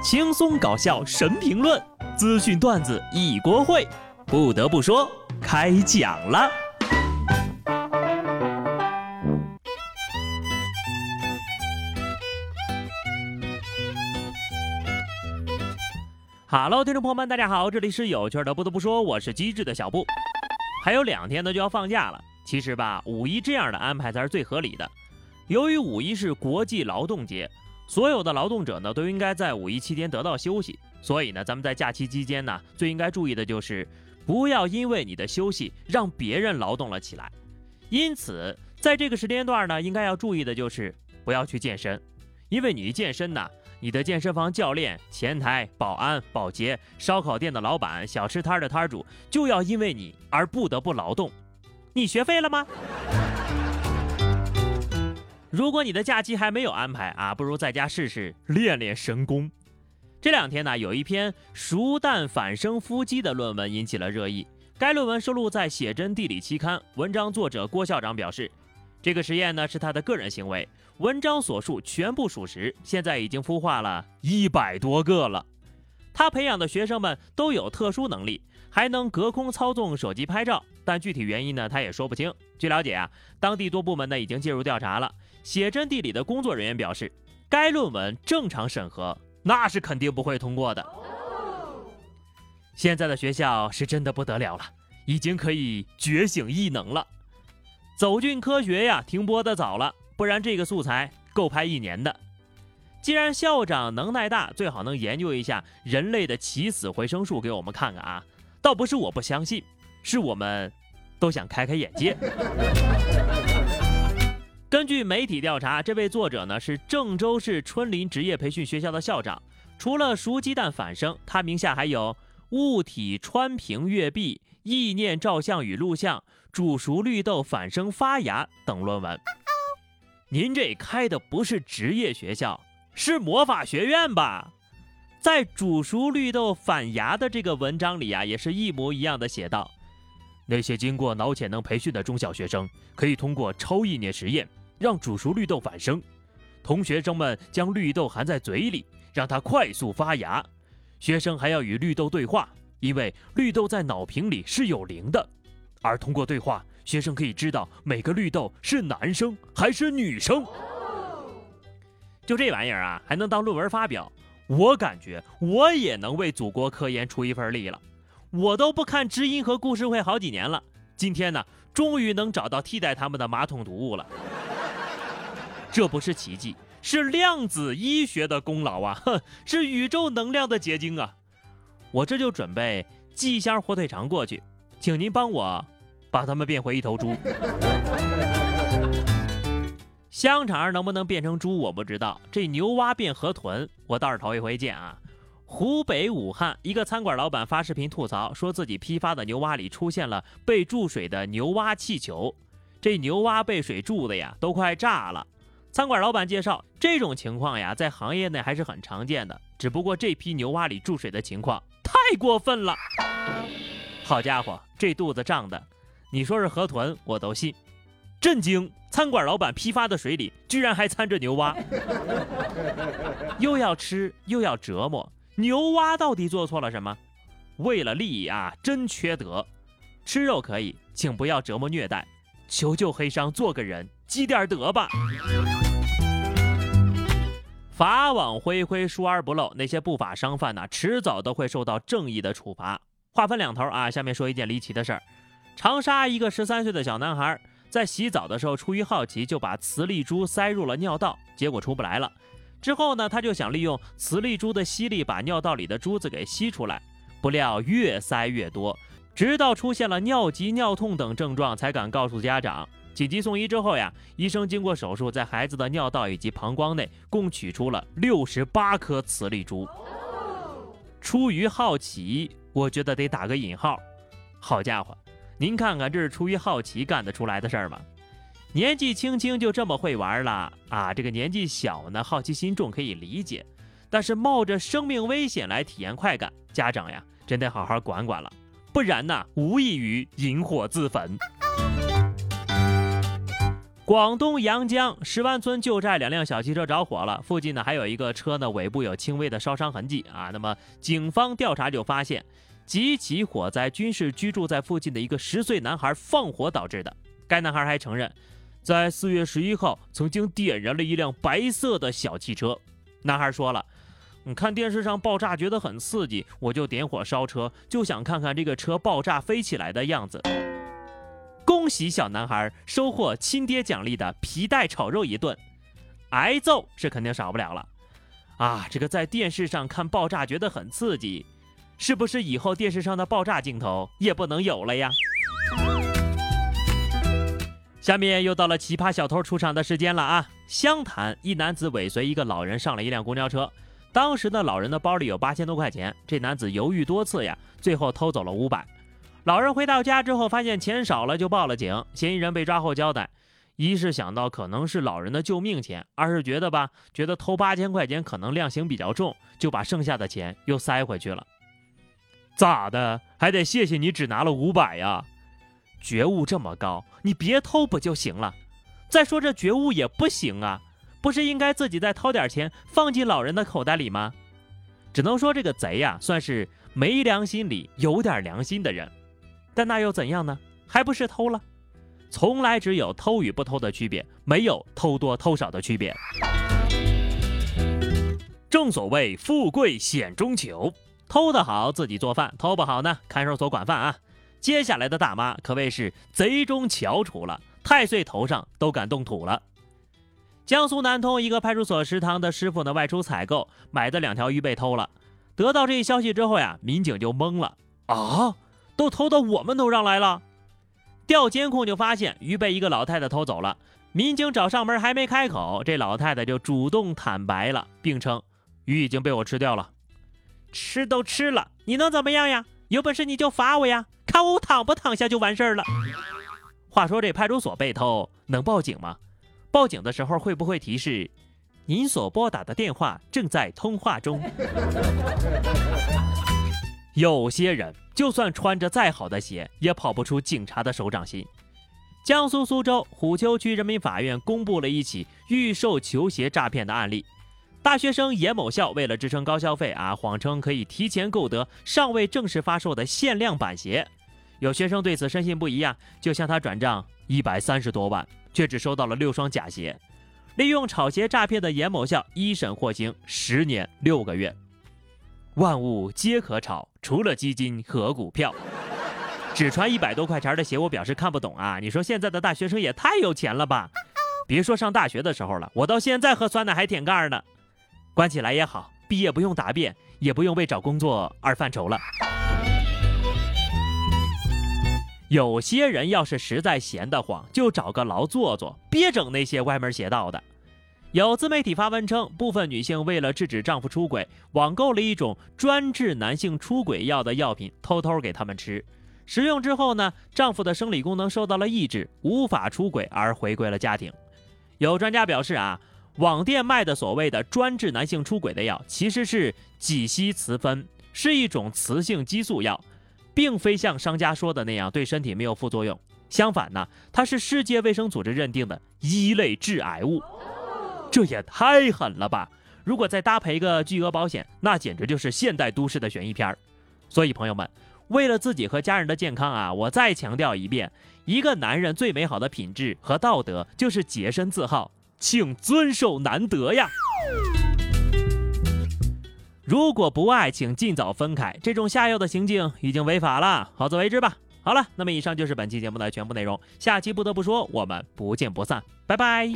轻松搞笑神评论，资讯段子一锅烩。不得不说，开讲了。Hello，听众朋友们，大家好，这里是有趣的。不得不说，我是机智的小布。还有两天呢，就要放假了。其实吧，五一这样的安排才是最合理的。由于五一是国际劳动节。所有的劳动者呢，都应该在五一期间得到休息。所以呢，咱们在假期期间呢，最应该注意的就是，不要因为你的休息让别人劳动了起来。因此，在这个时间段呢，应该要注意的就是不要去健身，因为你一健身呢，你的健身房教练、前台、保安、保洁、烧烤店的老板、小吃摊的摊主就要因为你而不得不劳动。你学废了吗？如果你的假期还没有安排啊，不如在家试试练练神功。这两天呢，有一篇熟蛋反生孵鸡的论文引起了热议。该论文收录在《写真地理》期刊，文章作者郭校长表示，这个实验呢是他的个人行为，文章所述全部属实。现在已经孵化了一百多个了。他培养的学生们都有特殊能力，还能隔空操纵手机拍照，但具体原因呢，他也说不清。据了解啊，当地多部门呢已经介入调查了。写真地理的工作人员表示，该论文正常审核，那是肯定不会通过的。现在的学校是真的不得了了，已经可以觉醒异能了。走进科学呀，停播的早了，不然这个素材够拍一年的。既然校长能耐大，最好能研究一下人类的起死回生术给我们看看啊！倒不是我不相信，是我们都想开开眼界。根据媒体调查，这位作者呢是郑州市春林职业培训学校的校长。除了熟鸡蛋反生，他名下还有物体穿屏阅壁、意念照相与录像、煮熟绿豆反生发芽等论文。您这开的不是职业学校，是魔法学院吧？在煮熟绿豆反芽的这个文章里啊，也是一模一样的写道：那些经过脑潜能培训的中小学生，可以通过超意念实验。让煮熟绿豆反生，同学生们将绿豆含在嘴里，让它快速发芽。学生还要与绿豆对话，因为绿豆在脑瓶里是有灵的。而通过对话，学生可以知道每个绿豆是男生还是女生。就这玩意儿啊，还能当论文发表？我感觉我也能为祖国科研出一份力了。我都不看知音和故事会好几年了，今天呢，终于能找到替代他们的马桶读物了。这不是奇迹，是量子医学的功劳啊！哼，是宇宙能量的结晶啊！我这就准备寄一箱火腿肠过去，请您帮我把它们变回一头猪。香肠能不能变成猪我不知道，这牛蛙变河豚我倒是头一回见啊！湖北武汉一个餐馆老板发视频吐槽，说自己批发的牛蛙里出现了被注水的牛蛙气球，这牛蛙被水注的呀，都快炸了。餐馆老板介绍，这种情况呀，在行业内还是很常见的。只不过这批牛蛙里注水的情况太过分了。好家伙，这肚子胀的，你说是河豚我都信。震惊！餐馆老板批发的水里居然还掺着牛蛙，又要吃又要折磨。牛蛙到底做错了什么？为了利益啊，真缺德！吃肉可以，请不要折磨虐待。求救黑商，做个人，积点德吧。法网恢恢，疏而不漏。那些不法商贩呢，迟早都会受到正义的处罚。话分两头啊，下面说一件离奇的事儿：长沙一个十三岁的小男孩在洗澡的时候，出于好奇，就把磁力珠塞入了尿道，结果出不来了。之后呢，他就想利用磁力珠的吸力把尿道里的珠子给吸出来，不料越塞越多，直到出现了尿急、尿痛等症状，才敢告诉家长。紧急送医之后呀，医生经过手术，在孩子的尿道以及膀胱内共取出了六十八颗磁力珠。出于好奇，我觉得得打个引号。好家伙，您看看这是出于好奇干得出来的事儿吗？年纪轻轻就这么会玩了啊！这个年纪小呢，好奇心重可以理解，但是冒着生命危险来体验快感，家长呀真得好好管管了，不然呢，无异于引火自焚。广东阳江石湾村旧寨两辆小汽车着火了，附近呢还有一个车呢尾部有轻微的烧伤痕迹啊。那么警方调查就发现，几起火灾均是居住在附近的一个十岁男孩放火导致的。该男孩还承认，在四月十一号曾经点燃了一辆白色的小汽车。男孩说了：“你看电视上爆炸觉得很刺激，我就点火烧车，就想看看这个车爆炸飞起来的样子。”恭喜小男孩收获亲爹奖励的皮带炒肉一顿，挨揍是肯定少不了了。啊，这个在电视上看爆炸觉得很刺激，是不是以后电视上的爆炸镜头也不能有了呀？下面又到了奇葩小偷出场的时间了啊！湘潭一男子尾随一个老人上了一辆公交车，当时呢老人的包里有八千多块钱，这男子犹豫多次呀，最后偷走了五百。老人回到家之后，发现钱少了，就报了警。嫌疑人被抓后交代，一是想到可能是老人的救命钱，二是觉得吧，觉得偷八千块钱可能量刑比较重，就把剩下的钱又塞回去了。咋的？还得谢谢你只拿了五百呀？觉悟这么高，你别偷不就行了？再说这觉悟也不行啊，不是应该自己再掏点钱放进老人的口袋里吗？只能说这个贼呀，算是没良心里有点良心的人。但那又怎样呢？还不是偷了？从来只有偷与不偷的区别，没有偷多偷少的区别。正所谓富贵险中求，偷得好自己做饭，偷不好呢看守所管饭啊。接下来的大妈可谓是贼中翘楚了，太岁头上都敢动土了。江苏南通一个派出所食堂的师傅呢外出采购，买的两条鱼被偷了。得到这一消息之后呀，民警就懵了啊。都偷到我们头上来了，调监控就发现鱼被一个老太太偷走了。民警找上门还没开口，这老太太就主动坦白了，并称鱼已经被我吃掉了。吃都吃了，你能怎么样呀？有本事你就罚我呀，看我躺不躺下就完事儿了。话说这派出所被偷能报警吗？报警的时候会不会提示您所拨打的电话正在通话中？有些人就算穿着再好的鞋，也跑不出警察的手掌心。江苏苏州虎丘区人民法院公布了一起预售球鞋诈骗的案例。大学生严某笑为了支撑高消费啊，谎称可以提前购得尚未正式发售的限量版鞋。有学生对此深信不疑啊，就向他转账一百三十多万，却只收到了六双假鞋。利用炒鞋诈骗的严某笑一审获刑十年六个月。万物皆可炒，除了基金和股票。只穿一百多块钱的鞋，我表示看不懂啊！你说现在的大学生也太有钱了吧？别说上大学的时候了，我到现在喝酸奶还舔盖呢。关起来也好，毕业不用答辩，也不用为找工作而犯愁了。有些人要是实在闲得慌，就找个牢坐坐，别整那些歪门邪道的。有自媒体发文称，部分女性为了制止丈夫出轨，网购了一种专治男性出轨药的药品，偷偷给他们吃。食用之后呢，丈夫的生理功能受到了抑制，无法出轨，而回归了家庭。有专家表示啊，网店卖的所谓的专治男性出轨的药，其实是己烯雌酚，是一种雌性激素药，并非像商家说的那样对身体没有副作用。相反呢，它是世界卫生组织认定的一类致癌物。这也太狠了吧！如果再搭配一个巨额保险，那简直就是现代都市的悬疑片儿。所以朋友们，为了自己和家人的健康啊，我再强调一遍：一个男人最美好的品质和道德就是洁身自好，请遵守难得呀！如果不爱，请尽早分开。这种下药的行径已经违法了，好自为之吧。好了，那么以上就是本期节目的全部内容。下期不得不说，我们不见不散，拜拜。